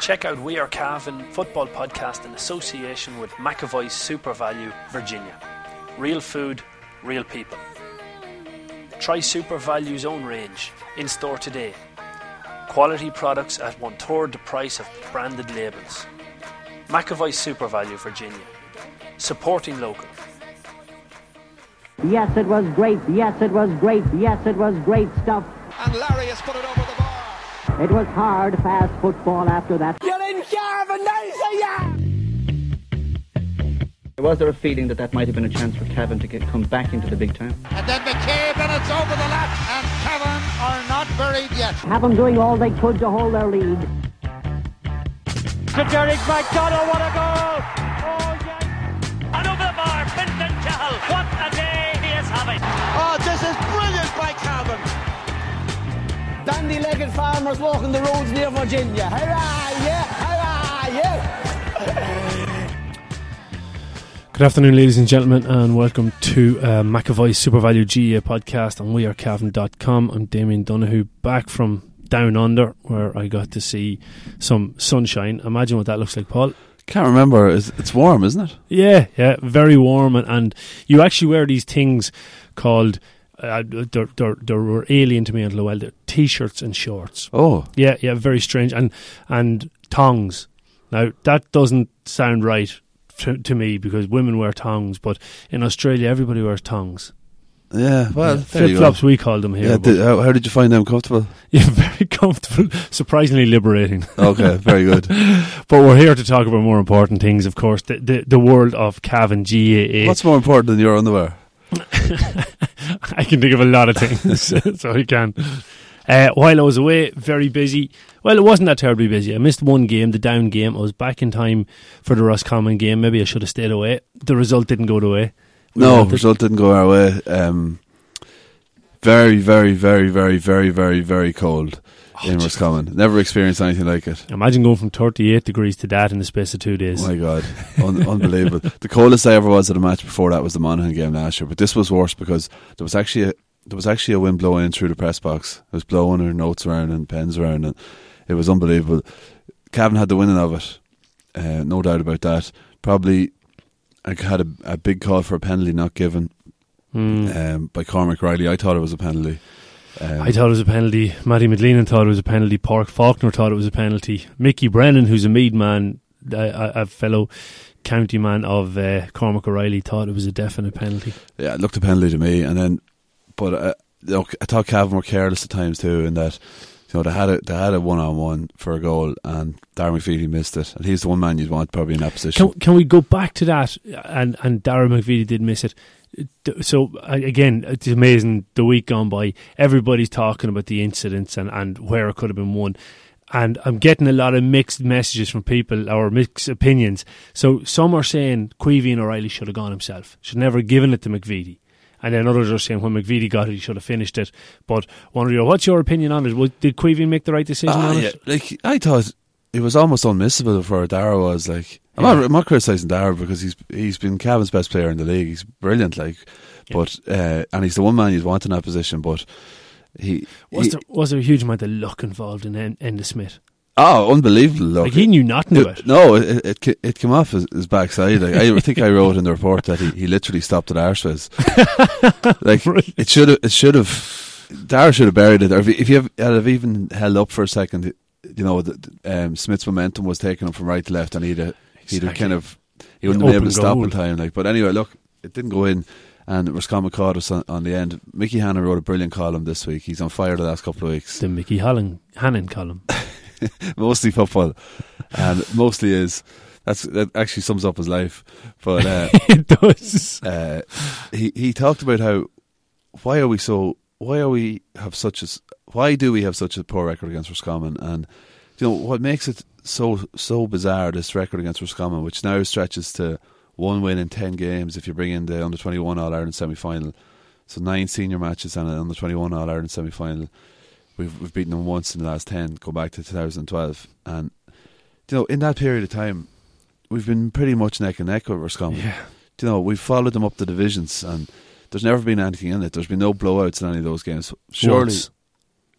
Check out We Are Cavan football podcast in association with McAvoy SuperValu, Virginia. Real food, real people. Try SuperValu's own range in store today. Quality products at one third the price of branded labels. McAvoy Super Value, Virginia. Supporting local. Yes, it was great. Yes, it was great. Yes, it was great stuff. And Larry has put it over the bar. It was hard, fast football after that. You're in Cavan, Was there a feeling that that might have been a chance for Cavan to get, come back into the big time? And then McCabe and it's over the lap. And Cavan are not buried yet. Have them doing all they could to hold their lead. To Derek McDonald, what a goal! Oh, yes! And over the bar, Fintan Cahill. What a day he is having. Dandy-legged farmers walking the roads near Virginia. Hurrah, yeah! Hurrah, yeah! Good afternoon, ladies and gentlemen, and welcome to uh, McAvoy Super Value GAA podcast on wearecavan.com. I'm Damien Donahue, back from down under, where I got to see some sunshine. Imagine what that looks like, Paul. Can't remember. It's, it's warm, isn't it? Yeah, yeah, very warm, and, and you actually wear these things called. Uh, they're, they're, they were alien to me until a while. They're t-shirts and shorts. Oh, Yeah, yeah, very strange. And and tongs. Now that doesn't sound right to, to me because women wear tongs, but in Australia everybody wears tongs. yeah. Well, there flip flops we call them here. Yeah, did, how, how did you find them comfortable? yeah, very comfortable, surprisingly liberating. Okay, very good. But we're here to talk about more important things, of course. The the, the world of Cavan GAA. What's more important than your underwear? I can think of a lot of things, so I can. Uh, while I was away, very busy. Well, it wasn't that terribly busy. I missed one game, the down game. I was back in time for the Roscommon game. Maybe I should have stayed away. The result didn't go the way. we No, wanted. result didn't go our way. Um, very, very, very, very, very, very, very cold Oh, in Roscommon. Never experienced anything like it. Imagine going from 38 degrees to that in the space of two days. Oh my God, Un- unbelievable! The coldest I ever was at a match before that was the Monaghan game last year, but this was worse because there was actually a, there was actually a wind blowing in through the press box. It was blowing her notes around and pens around, and it was unbelievable. Cavan had the winning of it, uh, no doubt about that. Probably, I had a, a big call for a penalty not given Mm. um, by Cormac Reilly. I thought it was a penalty. Um, I thought it was a penalty. Matty McGleenan thought it was a penalty. Park Faulkner thought it was a penalty. Mickey Brennan, who's a Meath man, a, a, a fellow county man of uh, Cormac O'Reilly, thought it was a definite penalty. yeah, it looked a penalty to me. And then, but uh, look, I thought Cavan were careless at times too, in that you know they had a they had a one on one for a goal, and Darren McVeety missed it, and he's the one man you'd want probably in that position. Can, can we go back to that? And and Darren McVeety did miss it. So uh, again, it's amazing. The week gone by, everybody's talking about the incidents and, and where it could have been won. And I'm getting a lot of mixed messages from people or mixed opinions. So some are saying Queevy and O'Reilly should have gone himself, should never have given it to McVeety. And then others are saying when McVeety got it, he should have finished it. But one of you, what's your opinion on it? Did Queevy make the right decision Ah, on yeah, it? like I thought it was almost unmissable for Dara was like. I'm not, I'm not criticizing Dara because he's he's been Cavan's best player in the league. He's brilliant, like, but uh, and he's the one man you'd want in that position. But he, Was he- there, was there a huge amount of luck involved in En- Enda Smith? oh unbelievable! Look, Like he knew nothing It- about it. No, it, it it came off his, his backside. Like, I think I wrote in the report that he, he literally stopped at Arse's. like Right. it should have. It should have. Dara should have buried it. Or if, if you have, had have even held up for a second, you know, the, the, um, Smith's momentum was taking him from right to left, and he'd have, he'd Exactly. kind of he wouldn't have been able to stop in time. Like, but anyway, look, it didn't go in. And Roscommon caught us on, on the end. Mickey Hannon wrote a brilliant column this week. He's on fire the last couple of weeks. The Mickey Hallen, Hannon column. mostly football, and mostly is that's that actually sums up his life. But uh, it does. uh, he he talked about how why are we so why are we have such a why do we have such a poor record against Roscommon and you know what makes it so so bizarre this record against Roscommon, which now stretches to one win in ten games if you bring in the under twenty one All Ireland semi final. So nine senior matches and an under twenty one All Ireland semi final. We've we've beaten them once in the last ten. Go back to two thousand twelve, and you know in that period of time, we've been pretty much neck and neck with Roscommon. Yeah. You know we've followed them up the divisions, and there's never been anything in it. There's been no blowouts in any of those games. Surely, Once.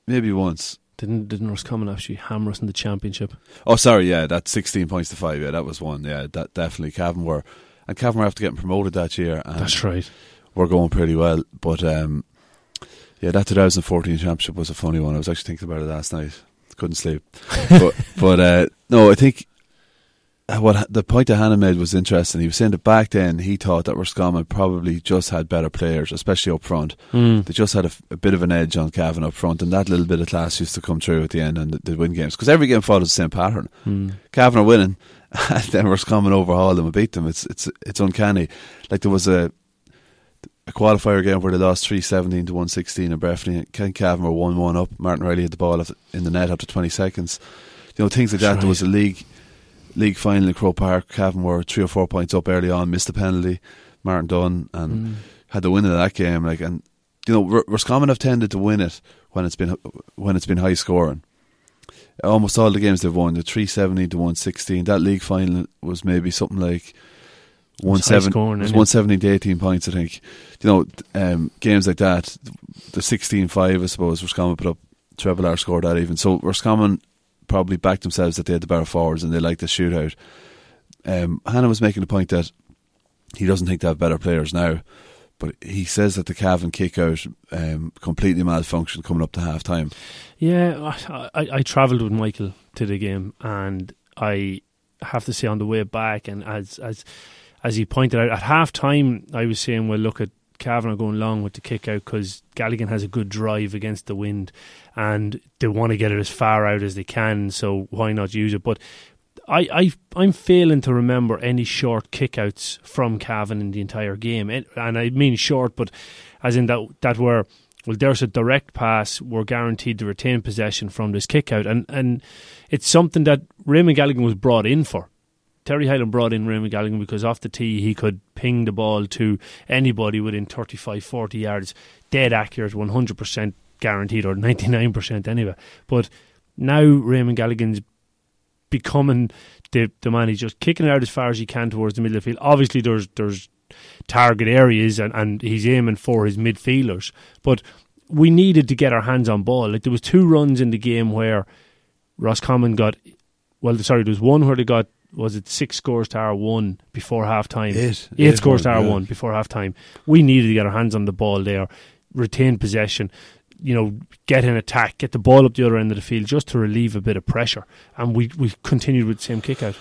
maybe once. Didn't didn't Roscommon actually hammer us in the championship? Oh, sorry, yeah, that's 16 points to 5. Yeah, that was one. Yeah, that definitely. Cavan were, and Cavan were after getting promoted that year. And That's right. We're going pretty well. But um, yeah, that 2014 championship was a funny one. I was actually thinking about it last night. Couldn't sleep. but but uh, no, I think what the point that Hannon made was interesting. He was saying that back then he thought that Roscommon probably just had better players, especially up front. Mm. They just had a, a bit of an edge on Cavan up front, and that little bit of class used to come through at the end and they'd win games. Because every game follows the same pattern. Mm. Cavan are winning, and then Roscommon overhaul them and beat them. It's it's it's uncanny. Like there was a a qualifier game where they lost three seventeen to one sixteen in Breffni. Ken Cavan were one one up. Martin Riley had the ball in the net after twenty seconds. You know things like that. That's There was a league league final in Croke Park. Cavan were three or four points up early on, missed the penalty. Martin Dunn and Mm. had the win of that game. Like and you know Roscommon have tended to win it when it's been when it's been high scoring. Almost all the games they've won, the three seventy to one sixteen. That league final was maybe something like one seven was one seventy to eighteen points. I think. You know, um, games like that, the 16-5, I suppose Roscommon put up treble R scored that even. So Roscommon probably backed themselves that they had the better forwards and they liked the shootout. Um, Hannon was making the point that he doesn't think they have better players now, but he says that the Cavan kick out um, completely malfunctioned coming up to half time. Yeah, I, I, I travelled with Michael to the game, and I have to say on the way back, and as as as he pointed out at half time, I was saying, well, look at Cavan are going long with the kick out because Galligan has a good drive against the wind, and they want to get it as far out as they can. So why not use it? But I, I I'm failing to remember any short kickouts from Cavan in the entire game, and and I mean short, but as in that that were well, there's a direct pass. We're guaranteed to retain possession from this kick out, and and it's something that Raymond Galligan was brought in for. Terry Hyland brought in Raymond Galligan because off the tee he could ping the ball to anybody within 35, 40 yards, dead accurate, 100% guaranteed, or 99% anyway. But now Raymond Galligan's becoming the the man. He's just kicking it out as far as he can towards the middle of the field. Obviously, there's there's target areas and, and he's aiming for his midfielders. But we needed to get our hands on ball. Like there was two runs in the game where Roscommon got well sorry, there was one where they got was it six scores to our one before half time? Eight. Eight Eight scores to our yeah. one before half time. We needed to get our hands on the ball there, retain possession, you know, get in attack, get the ball up the other end of the field just to relieve a bit of pressure. And we, we continued with the same kick out.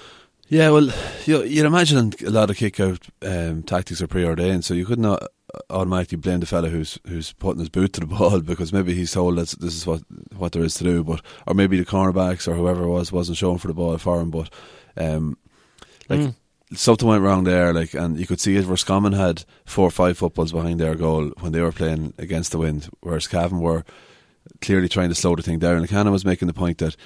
Yeah, well, you, you'd imagine a lot of kick out um, tactics are preordained, so you could not automatically blame the fella who's who's putting his boot to the ball because maybe he's told that this is what what there is to do, but or maybe the cornerbacks or whoever it was wasn't showing for the ball for him, but um, like Mm. something went wrong there, like, and you could see it. Roscommon had four or five footballs behind their goal when they were playing against the wind, whereas Cavan were clearly trying to slow the thing down. And Cannon was making the point that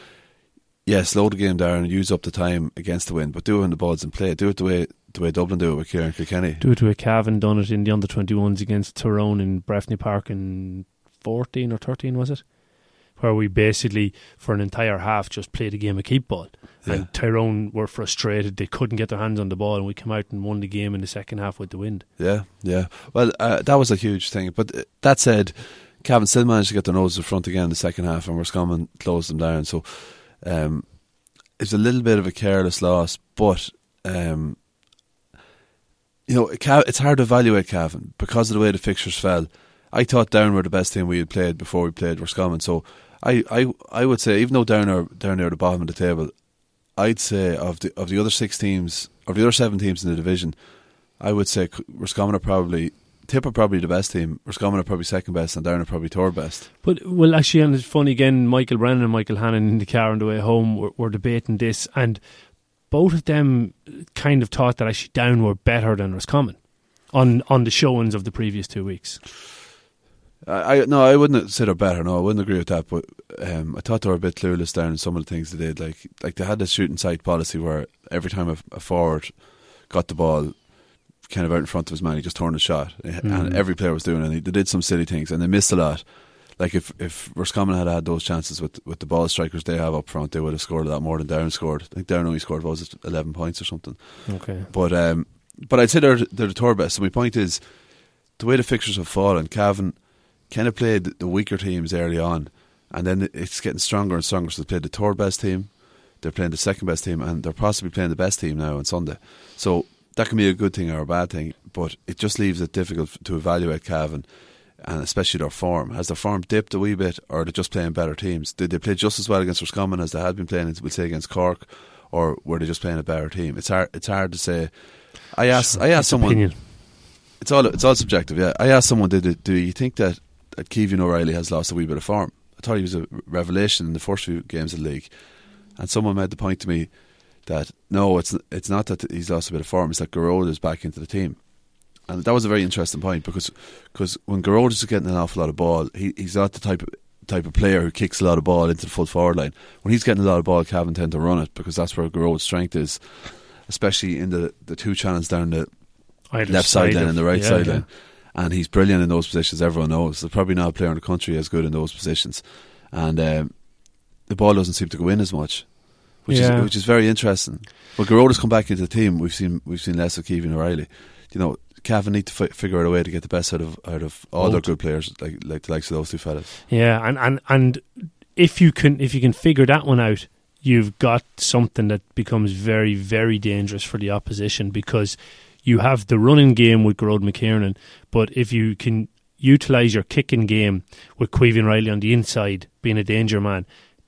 yeah, slow the game down and use up the time against the wind, but do it when the ball's in play. Do it the way the way Dublin do it with Kieran Kilkenny. Do it to a Cavan, done it in the under 21s against Tyrone in Breffni Park in 14 or 13, was it? Where we basically, for an entire half, just played a game of keep ball. Yeah. And Tyrone were frustrated. They couldn't get their hands on the ball, and we came out and won the game in the second half with the wind. Yeah, yeah. Well, uh, that was a huge thing. But uh, that said, Cavan still managed to get their noses in front again in the second half, and Roscommon closed them down. So um, it's a little bit of a careless loss, but um, you know, it's hard to evaluate Cavan because of the way the fixtures fell. I thought Down were the best team we had played before we played Roscommon. So I, I, I would say, even though Down are down near the bottom of the table, I'd say of the of the other six teams, or the other seven teams in the division, I would say Roscommon are probably Tip are probably the best team. Roscommon are probably second best, and Down are probably third best. But well, actually, and it's funny again. Michael Brennan and Michael Hannon in the car on the way home were, were debating this, and both of them kind of thought that actually Down were better than Roscommon on on the showings of the previous two weeks. I, I no, I wouldn't say they're better. No, I wouldn't agree with that. But um, I thought they were a bit clueless down in some of the things they did. Like like they had this shooting sight policy where every time a, a forward got the ball kind of out in front of his man, he just turned a shot, and Mm. every player was doing it. And they did some silly things, and they missed a lot. Like if if Roscommon had had those chances with with the ball strikers they have up front, they would have scored a lot more than Down scored. I think Down only scored what was it eleven points or something. Okay. But um, but I'd say they're they're the tour best. So my point is, the way the fixtures have fallen, Cavan kind of played the weaker teams early on, and then it's getting stronger and stronger. So they played the third best team, they're playing the second best team, and they're possibly playing the best team now on Sunday. So that can be a good thing or a bad thing, but it just leaves it difficult to evaluate Cavan and especially their form. Has their form dipped a wee bit, or are they just playing better teams? Did they play just as well against Roscommon as they had been playing, we'll say, against Cork, or were they just playing a better team? It's hard. It's hard to say. I asked. I asked someone. opinion. It's all. It's all subjective. Yeah. I asked someone. Did do you think that that Caoimhín O'Reilly has lost a wee bit of form? I thought he was a revelation in the first few games of the league, and someone made the point to me that no, it's it's not that he's lost a bit of form. It's that Gearóid is back into the team. And that was a very interesting point because cause when Gearóid is getting an awful lot of ball, he, he's not the type of type of player who kicks a lot of ball into the full forward line. When he's getting a lot of ball, Cavan tend to run it because that's where Gearóid's strength is, especially in the, the two channels down the left side sideline and the right yeah, sideline. yeah. And he's brilliant in those positions. Everyone knows. There's probably not a player in the country as good in those positions. And um, the ball doesn't seem to go in as much, which Yeah. is which is very interesting. But Gearóid's come back into the team. We've seen we've seen less of Kevin O'Reilly. You know, Cavan need to fi- figure out a way to get the best out of out of all their good players, like like the likes of those two fellas. Yeah, and, and and if you can if you can figure that one out, you've got something that becomes very very dangerous for the opposition because you have the running game with Gerard McKiernan, but if you can utilize your kicking game with Caoimhín Riley on the inside being a danger man,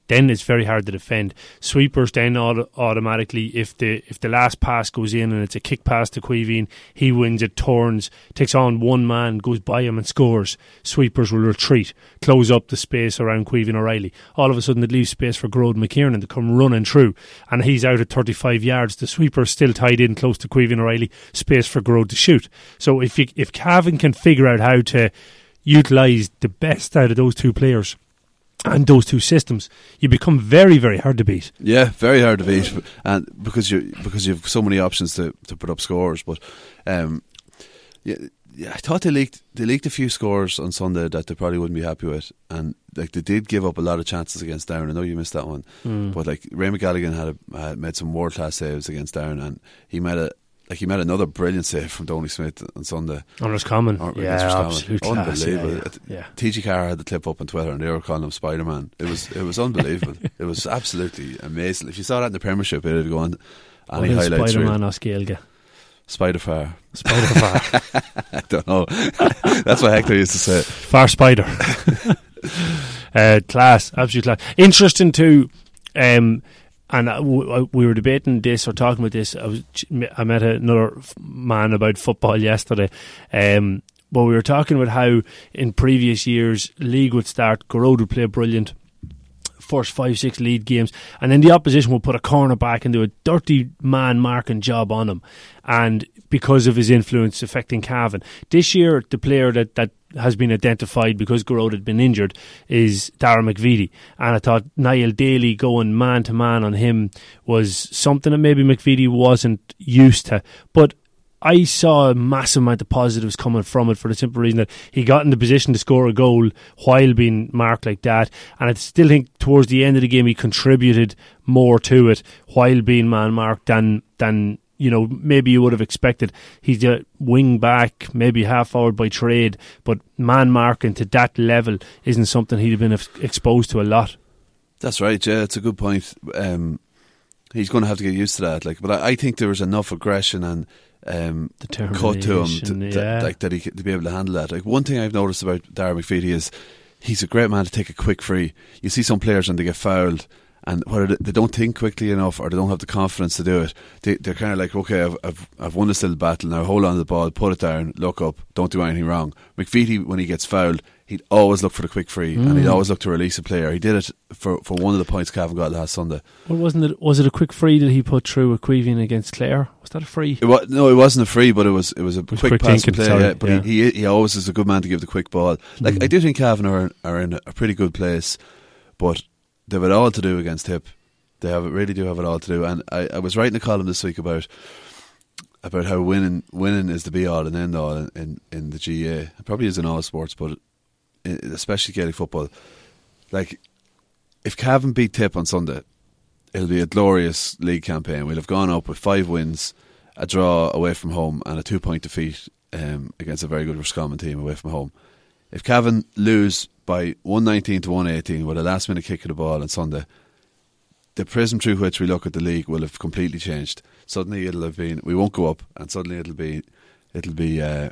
then it's very hard to defend. Sweepers then auto- automatically, if the if the last pass goes in and it's a kick pass to Caoimhín, he wins it, turns, takes on one man, goes by him and scores. Sweepers will retreat, close up the space around Caoimhín O'Reilly. All of a sudden, it leaves space for Gearóid McKiernan to come running through, and he's out at 35 yards. The sweeper's still tied in close to Caoimhín O'Reilly, space for Grode to shoot. So if you, if Cavan can figure out how to utilise the best out of those two players and those two systems, you become very, very hard to beat. Yeah, very hard to beat, and because you because you have so many options to, to put up scores. But um, yeah, yeah, I thought they leaked they leaked a few scores on Sunday that they probably wouldn't be happy with, and like they did give up a lot of chances against Down. I know you missed that one, but like Raymond Galligan had, a, had made some world class saves against Down, and he made a like he made another brilliant save from Tony Smith on Sunday. Honours common. Yeah, class. Unbelievable. Yeah, yeah. TG Carr had the clip up on Twitter and they were calling him Spider Man. It was it was unbelievable. it was absolutely amazing. If you saw that in the Premiership, it'd go on any What highlights Spider-Man reel. Spider Far. Spider-Far. I don't know. That's what Hector used to say. Far Spider. uh, class, absolute class. Interesting too. Um, and we were debating this or talking about this. I was I met another man about football yesterday. Um, but we were talking about how in previous years league would start, Gearóid would play brilliant first five, six lead games, and then the opposition will put a corner back and do a dirty man marking job on him. And because of his influence affecting Cavan. This year, the player that, that has been identified because Gearóid had been injured is Dara McVeety. And I thought Niall Daly going man to man on him was something that maybe McVeety wasn't used to. But I saw a massive amount of positives coming from it for the simple reason that he got in the position to score a goal while being marked like that. And I still think towards the end of the game he contributed more to it while being man marked than than you know maybe you would have expected. He's a wing back, maybe half forward by trade, but man marking to that level isn't something he'd have been exposed to a lot. That's right. Yeah, it's a good point. Um, he's going to have to get used to that. Like, but I, I think there was enough aggression and um, cut to him to, to- like that he to be able to handle that. Like one thing I've noticed about Dara McVeety is he's a great man to take a quick free. You see some players when they get fouled. And whether they- they don't think quickly enough or they don't have the confidence to do it, they, they're kind of like, okay, I've, I've, I've won this little battle now. Hold on to the ball, put it down, look up, don't do anything wrong. McVeety, when he gets fouled, he'd always look for the quick free and Mm. he'd always look to release a player. He did it for, for one of the points Cavan got last Sunday. Well, wasn't it? Was it a quick free that he put through with Quevian against Clare? Was that a free? It was, no, it wasn't a free, but it was it was a was quick, quick pass play. sorry, yeah, but yeah. He, he he always is a good man to give the quick ball. Like Mm. I do think Cavan are are in a pretty good place, but they've it all to do against Tip. They have really do have it all to do. And I, I was writing a column this week about about how winning winning is the be all and end all in, in, in the GAA. It probably is in all sports, but especially Gaelic football. Like if Cavan beat Tip on Sunday, it'll be a glorious league campaign. We'll have gone up with five wins, a draw away from home, and a two point defeat um, against a very good Roscommon team away from home. If Cavan lose by 119 to 118 with a last minute kick of the ball on Sunday, the prism through which we look at the league will have completely changed. Suddenly it'll have been we won't go up, and suddenly it'll be it'll be uh,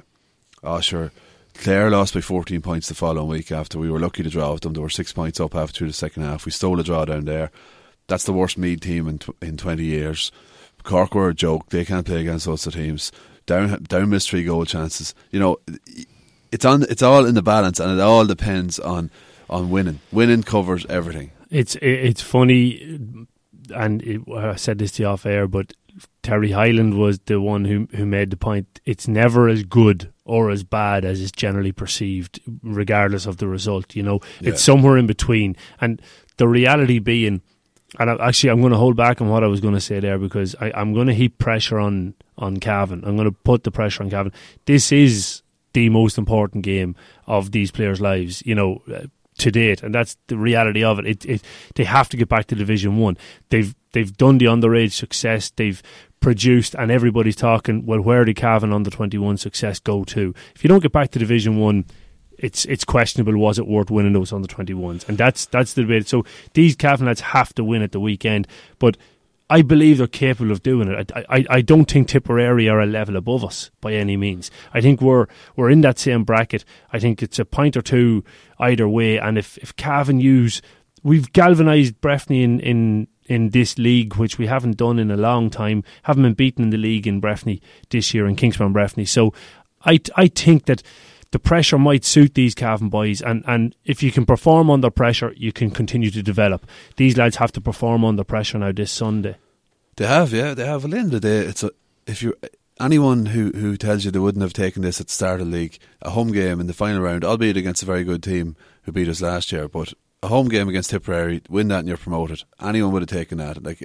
oh sure. Clare lost by 14 points the following week after we were lucky to draw with them. They were six points up after through the second half. We stole a draw down there. That's the worst Meath team in tw- in 20 years. Cork were a joke. They can't play against those teams. Down down missed three goal chances. You know, it's on. It's all in the balance, and it all depends on on winning. Winning covers everything. It's it's funny, and it, I said this to you off air, but Terry Hyland was the one who who made the point. It's never as good or as bad as is generally perceived, regardless of the result. You know, Yeah. it's somewhere in between, and the reality being. And I, actually, I'm going to hold back on what I was going to say there because I, I'm going to heap pressure on on Cavan. I'm going to put the pressure on Cavan. This is the most important game of these players' lives, you know, uh, to date, and that's the reality of it. It, it. They have to get back to Division One. They've they've done the underage success. They've produced, and everybody's talking. Well, where did Cavan under twenty one success go to? If you don't get back to Division One, it's it's questionable. Was it worth winning those under twenty ones? And that's that's the debate. So these Cavan have to win at the weekend, but. I believe they're capable of doing it. I, I, I don't think Tipperary are a level above us by any means. I think we're we're in that same bracket. I think it's a point or two either way. And if if Cavan use, we've galvanised Breffni in, in in this league, which we haven't done in a long time. Haven't been beaten in the league in Breffni this year in Kingspan Breffni. So I I think that the pressure might suit these Cavan boys, and, and if you can perform under pressure, you can continue to develop. These lads have to perform under pressure now this Sunday. They have, yeah, they have. At the end of the day, it's a if you anyone who who tells you they wouldn't have taken this at the start of the league, a home game in the final round, albeit against a very good team who beat us last year, but a home game against Tipperary, win that and you're promoted. Anyone would have taken that. Like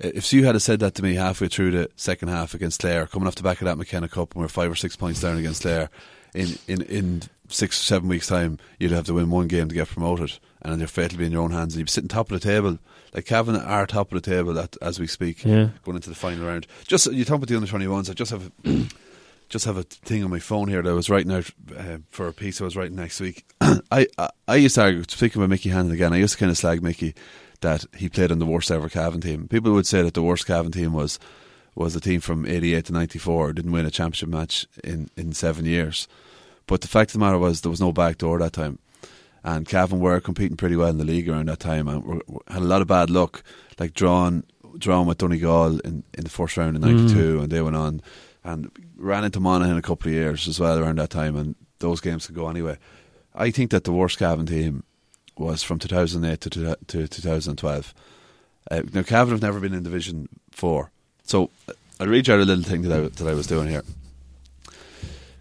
if Sue had said that to me halfway through the second half against Clare, coming off the back of that McKenna Cup, and we're five or six points down against Clare, in in in six or seven weeks' time, you'd have to win one game to get promoted, and your fate will be in your own hands. And you'd be sitting top of the table. Like Cavan are top of the table at, as we speak, Yeah. going into the final round. Just you talk about the under twenty ones. I just have a, just have a thing on my phone here that I was writing out uh, for a piece I was writing next week. I, I I used to argue speaking about Mickey Hannon again. I used to kind of slag Mickey that he played on the worst ever Cavan team. People would say that the worst Cavan team was was a team from eighty eight to ninety four didn't win a championship match in in seven years. But the fact of the matter was there was no back door that time. And Cavan were competing pretty well in the league around that time and were, had a lot of bad luck, like drawn drawn with Donegal in, in the first round in '92, and they went on and ran into Monaghan a couple of years as well around that time, and those games could go anyway. I think that the worst Cavan team was from 2008 to, to, to 2012. Uh, now, Cavan have never been in Division Four, so I'll read you out a little thing that I, that I was doing here.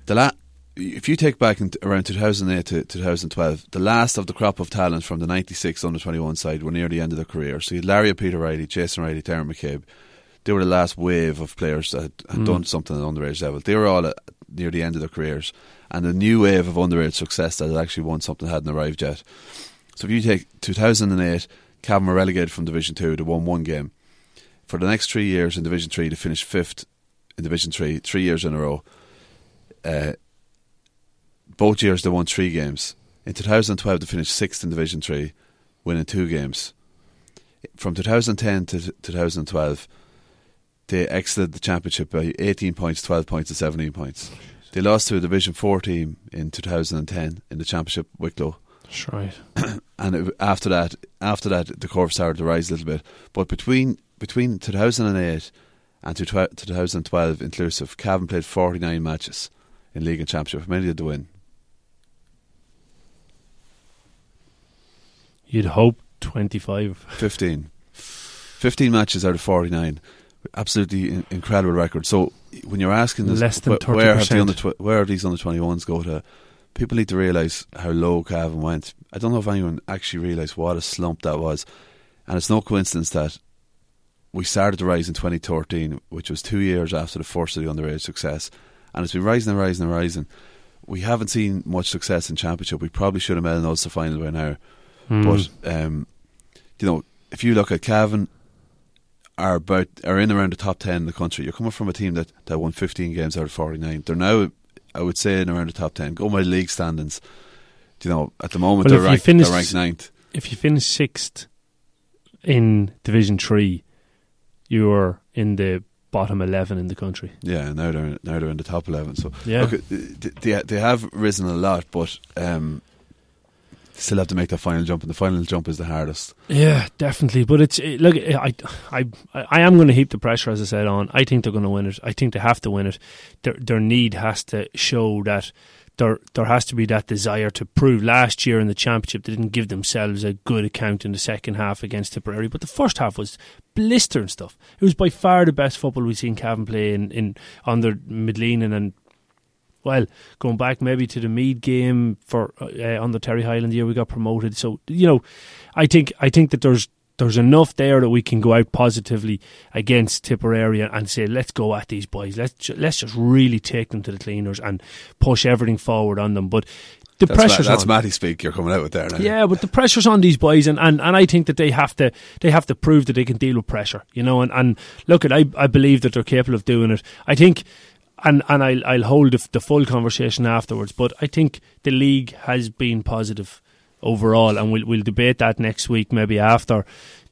The la- if you take back in around 2008 to 2012, the last of the crop of talent from the 96 under 21 side were near the end of their career. So you had Larry and Peter Riley, Jason Riley, Darren McCabe. They were the last wave of players that had, had hmm. done something at underage level. They were all at, near the end of their careers. And the new wave of underage success that had actually won something hadn't arrived yet. So if you take 2008, Cavan were relegated from Division 2 to won one game. For the next three years in Division 3, they finished fifth in Division 3, three years in a row. Uh, both years they won three games. In 2012, they finished sixth in Division 3, winning two games. From 2010 to 2012, they exited the championship by 18 points, 12 points, and 17 points. They lost to a Division 4 team in 2010 in the championship, Wicklow. That's right. And it, after that, after that, the curve started to rise a little bit. But between between 2008 and 2012 inclusive, Cavan played 49 matches in league and championship. How many did they win? You'd hope 25. 15. 15 matches out of 49. Absolutely in- incredible record. So when you're asking this, Less than wh- where, have the 30%. under tw- where are these under 21s go to, people need to realise how low Cavan went. I don't know if anyone actually realised what a slump that was. And it's no coincidence that we started to rise in 2013, which was two years after the first of the underage success. And it's been rising and rising and rising. We haven't seen much success in Championship. We probably should have made an Ulster final by now. But um, you know, if you look at Cavan, are about are in around the top ten in the country. You're coming from a team that, that won 15 games out of 49. They're now, I would say, in around the top ten. Go by league standings. you know, at the moment Well, they're, ranked, finish- they're ranked ninth. If you finish sixth in Division Three, you're in the bottom eleven in the country. Yeah, now they're now they're in the top eleven. So Yeah. look, uh, they they have risen a lot, but um, still have to make that final jump, and the final jump is the hardest. Yeah, definitely. But it's it, look, I, I, I am going to heap the pressure, as I said, on. I think they're going to win it. I think they have to win it. Their their need has to show that there there has to be that desire to prove. Last year in the championship, they didn't give themselves a good account in the second half against Tipperary, but the first half was blistering stuff. It was by far the best football we've seen Cavan play in, in under McGleenan and then, well, going back maybe to the Meath game for uh, on the Terry Hyland year we got promoted. So you know, I think I think that there's there's enough there that we can go out positively against Tipperary and say let's go at these boys. Let's ju- let's just really take them to the cleaners and push everything forward on them. But the That's, Ma- pressure's that's on. Matty speak you're coming out with there now. Yeah, but the pressure's on these boys, and, and, and I think that they have to they have to prove that they can deal with pressure, you know. And, and look, at I I believe that they're capable of doing it. I think, and and I'll I'll hold the, the full conversation afterwards. But I think the league has been positive overall, and we'll we'll debate that next week, maybe after.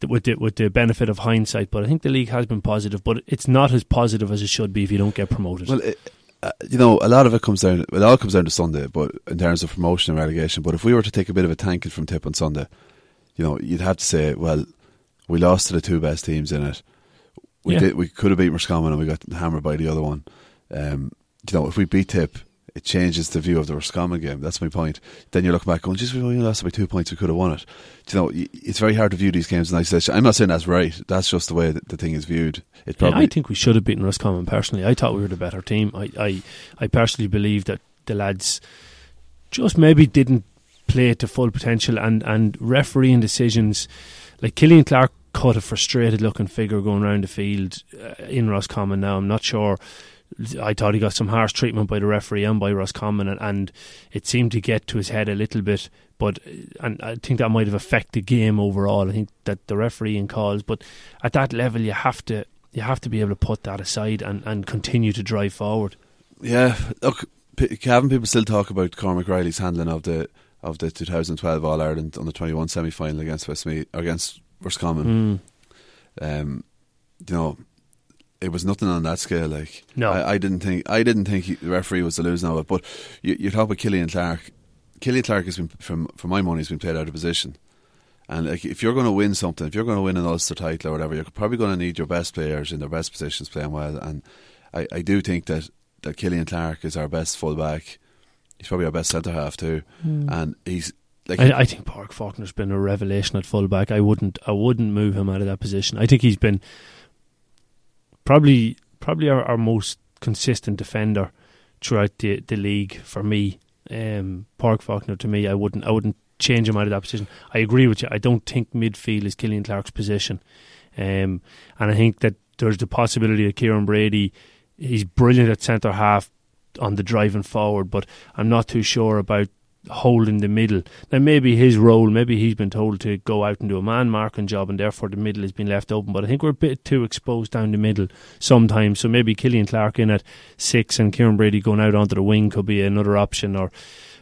With the, with the benefit of hindsight, but I think the league has been positive, but it's not as positive as it should be if you don't get promoted. Well, it, uh, you know, a lot of it comes down. It all comes down to Sunday, but in terms of promotion and relegation. But if we were to take a bit of a tanking from Tip on Sunday, you know, you'd have to say, well, we lost to the two best teams in it. We Yeah. did. We could have beat Roscommon, and we got hammered by the other one. Um, you know, if we beat Tip, it changes the view of the Roscommon game. That's my point. Then you're looking back, going, "Just we only lost by two points. We could have won it." You know, it's very hard to view these games in isolation. I'm not saying that's right. That's just the way that the thing is viewed. It Yeah, probably I think we should have beaten Roscommon personally. I thought we were the better team. I, I, I personally believe that the lads just maybe didn't play to full potential and, and refereeing decisions like Killian Clark caught a frustrated looking figure going around the field uh, in Roscommon now. I'm not sure. I thought he got some harsh treatment by the referee and by Roscommon, and, and it seemed to get to his head a little bit. But and I think that might have affected the game overall. I think that the refereeing calls, but at that level, you have to you have to be able to put that aside and, and continue to drive forward. Yeah, look, P- Cavan people still talk about Cormac Reilly's handling of the of the 2012 All Ireland on the 21 semi final against Westmeath against Roscommon. Mm. Um, you know, it was nothing on that scale. Like, No. I, I didn't think I didn't think he, the referee was the losing of it. But you, you talk about Killian Clark. Killian Clark has been, from for my money, has been played out of position. And like, if you're going to win something, if you're going to win an Ulster title or whatever, you're probably going to need your best players in their best positions playing well. And I, I do think that that Killian Clark is our best fullback. He's probably our best centre half too, hmm. and he's like I, I think Park Faulkner's been a revelation at fullback. I wouldn't I wouldn't move him out of that position. I think he's been probably probably our, our most consistent defender throughout the the league for me. Um, Park Faulkner to me, I wouldn't I wouldn't change him out of that position. I agree with you. I don't think midfield is Killian Clark's position, um, and I think that there's the possibility that Kieran Brady he's brilliant at centre half on the driving forward, but I'm not too sure about holding the middle. Now maybe his role, maybe he's been told to go out and do a man marking job and therefore the middle has been left open. But I think we're a bit too exposed down the middle sometimes. So maybe Killian Clark in at six and Kieran Brady going out onto the wing could be another option or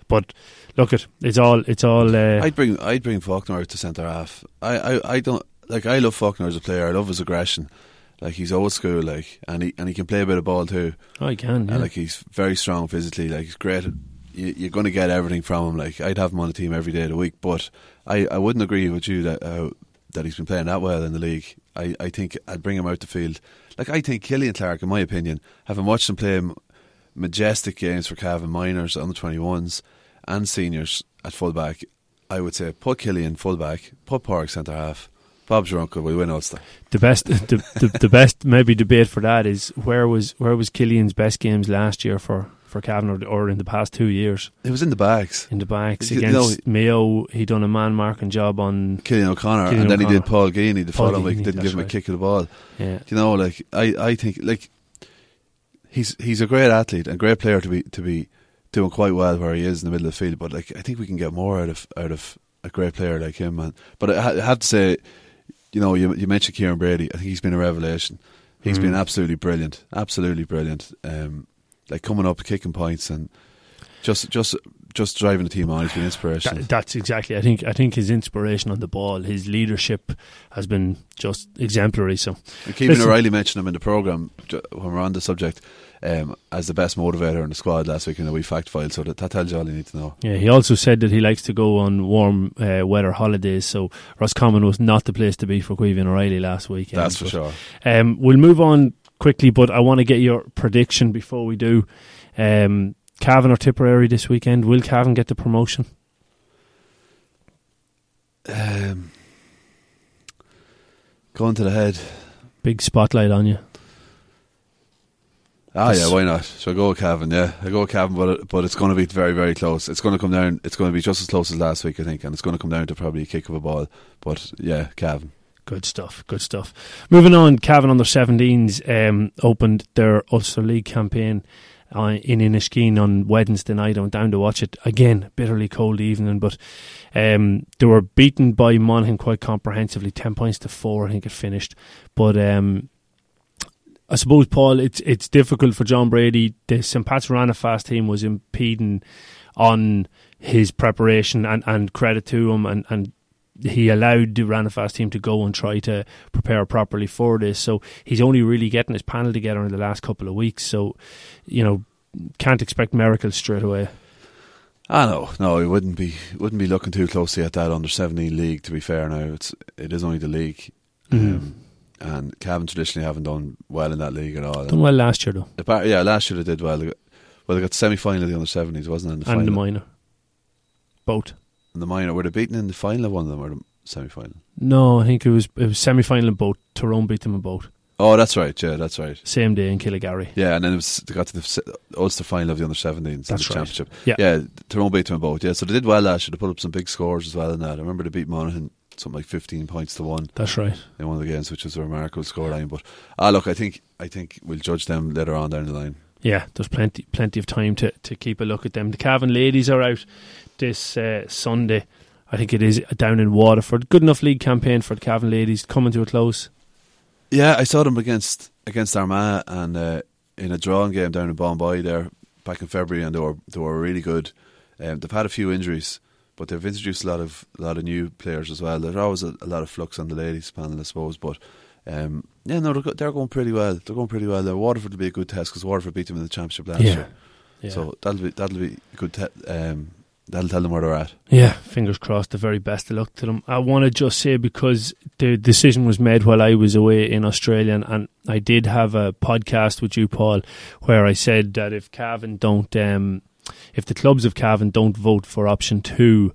but look at it's all it's all uh, I'd bring I'd bring Faulkner out to centre half. I, I, I don't like I love Faulkner as a player. I love his aggression. Like he's old school, like and he and he can play a bit of ball too. I can yeah. And like he's very strong physically. Like he's great. You, you're going to get everything from him. Like I'd have him on the team every day of the week. But I, I wouldn't agree with you that uh, that he's been playing that well in the league. I, I think I'd bring him out the field. Like I think Killian Clark, in my opinion, having watched him play majestic games for Cavan minors, the twenty ones, and seniors at fullback, I would say put Killian fullback, put Park centre half. Bob's your uncle. We win Ulster. the best the, the, the best maybe debate for that is where was where was Killian's best games last year for for Cavan or, in the past two years It was in the bags. in the backs You against know- Mayo he done a man marking job on Killian O'Connor, Killian and then he did Paul Geaney the Paul following week. Geaney, Didn't give him a kick of the ball. yeah You know, like I, I think like he's he's a great athlete and great player to be to be doing quite well where he is in the middle of the field. But like I think we can get more out of out of a great player like him, man. But I, I have to say, you know, you you mentioned Kieran Brady. I think he's been a revelation. He's been absolutely brilliant, absolutely brilliant. Um, like coming up, kicking points, and just just just driving the team on. He's been inspirational. That, that's exactly. I think. I think his inspiration on the ball, his leadership, has been just exemplary. So, and Keegan Listen- O'Reilly mentioned him in the program when we're on the subject um, as the best motivator in the squad last week in the wee fact file. So that, that tells you all you need to know. yeah, he also said that he likes to go on warm uh, weather holidays. So, Roscommon was not the place to be for Caoimhín O'Reilly last weekend. That's for But, sure. Um, we'll move on quickly, but I want to get your prediction before we do. Um, Cavan or Tipperary this weekend? Will Cavan get the promotion? Um, going to the head. Big spotlight on you. Ah, yeah, why not? So I go with Cavan, yeah. I go with Cavan, but, it- but it's going to be very, very close. It's going to come down, it's going to be just as close as last week, I think, and it's going to come down to probably a kick of a ball. But yeah, Cavan. Good stuff. Good stuff. Moving on, Cavan under 17s um, opened their Ulster League campaign uh, in Inishkeen on Wednesday night. I went down to watch it again. Bitterly cold evening, but um, they were beaten by Monaghan quite comprehensively, ten points to four. I think it finished, but. Um, I suppose, Paul, it's it's difficult for John Brady. The St. Pat's Rannafast team was impeding on his preparation, and, and credit to him, and, and he allowed the Rannafast team to go and try to prepare properly for this. So he's only really getting his panel together in the last couple of weeks. So, you know, can't expect miracles straight away. I know, no, he wouldn't be wouldn't be looking too closely at that under seventeen league. To be fair, now it's it is only the league, Mhm. um, and Cavan traditionally haven't done well in that league at all. Done well last year though, Apart- yeah, last year they did well. They got, well, they got the semi final of the under seventies, wasn't it? In the and final, the minor, both. In the minor, were they beaten in the final of one of them or the semi final? No, I think it was it was semi final in both. Tyrone beat them in both. Oh, that's right. Yeah, that's right. Same day in Killigary. Yeah, and then it was, they got to the Ulster final of the under 17s in the right. championship. Yeah. yeah, Tyrone beat them both. Yeah, so they did well last year. They put up some big scores as well in that. I remember they beat Monaghan something like 15 points to one That's right. in one of the games, which was a remarkable scoreline. But ah, look, I think I think we'll judge them later on down the line. Yeah, there's plenty plenty of time to, to keep a look at them. The Cavan ladies are out this uh, Sunday. I think it is down in Waterford. Good enough league campaign for the Cavan ladies coming to a close. Yeah, I saw them against against Armagh and uh, in a drawing game down in Bombay there back in February, and they were they were really good. Um, they've had a few injuries, but they've introduced a lot of a lot of new players as well. There's always a, a lot of flux on the ladies panel, I suppose, but. Um, yeah, no, they're, they're going pretty well. They're going pretty well. There. Waterford will be a good test because Waterford beat them in the championship last Yeah. year. Yeah. So that'll be that'll be a good. Te- um, that'll tell them where they're at. Yeah, fingers crossed. The very best of luck to them. I want to just say because the decision was made while I was away in Australia, and, I did have a podcast with you, Paul, where I said that if Cavan don't, um, if the clubs of Cavan don't vote for option two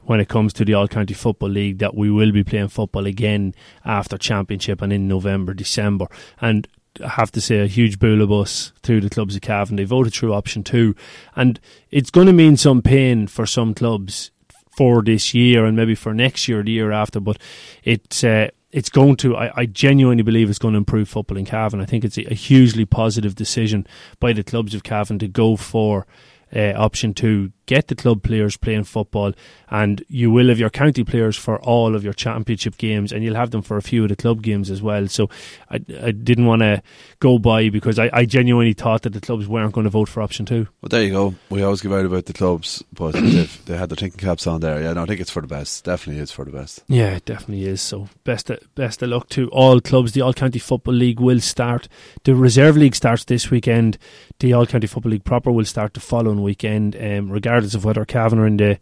when it comes to the All County Football League, that we will be playing football again after Championship and in November, December, and. I have to say a huge bus through the clubs of Cavan. They voted through option two, and it's going to mean some pain for some clubs for this year and maybe for next year, the year after. But it's uh, it's going to. I, I genuinely believe it's going to improve football in Cavan. I think it's a hugely positive decision by the clubs of Cavan to go for uh, option two. Get the club players playing football, and you will have your county players for all of your championship games, and you'll have them for a few of the club games as well. So I, I didn't want to go by because I, I genuinely thought that the clubs weren't going to vote for option two. Well, there you go. We always give out about the clubs, but they've, they had their thinking caps on there. Yeah, no, I think it's for the best. Definitely is for the best. Yeah, it definitely is. So best of, best of luck to all clubs. The All County Football League will start. The Reserve League starts this weekend. The All County Football League proper will start the following weekend, um, regardless of whether Cavan are in the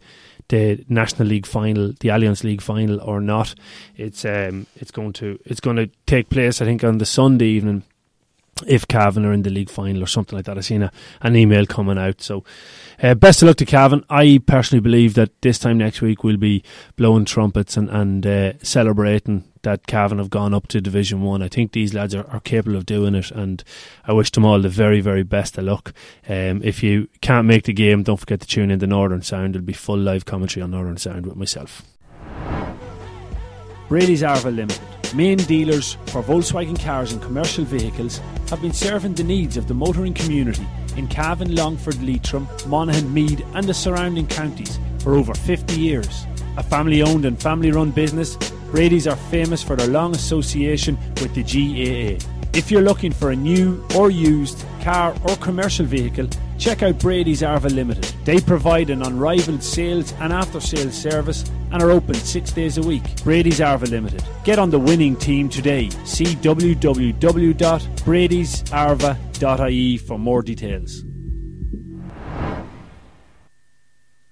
the National League final, the Alliance League final, or not. It's um it's going to it's going to take place. I think on the Sunday evening. If Cavan are in the league final or something like that, I've seen a, an email coming out. So, uh, best of luck to Cavan. I personally believe that this time next week we'll be blowing trumpets and, and uh, celebrating that Cavan have gone up to Division 1. I think these lads are, are capable of doing it and I wish them all the very, very best of luck. Um, if you can't make the game, don't forget to tune in to Northern Sound. There'll be full live commentary on Northern Sound with myself. Brady's Arva Limited, main dealers for Volkswagen cars and commercial vehicles, have been serving the needs of the motoring community in Cavan, Longford, Leitrim, Monaghan, Meath, and the surrounding counties for over 50 years. A family owned and family run business, Brady's are famous for their long association with the GAA. If you're looking for a new or used car or commercial vehicle, check out Brady's Arva Limited. They provide an unrivaled sales and after sales service and are open six days a week. Brady's Arva Limited. Get on the winning team today. See www.bradysarva.ie for more details.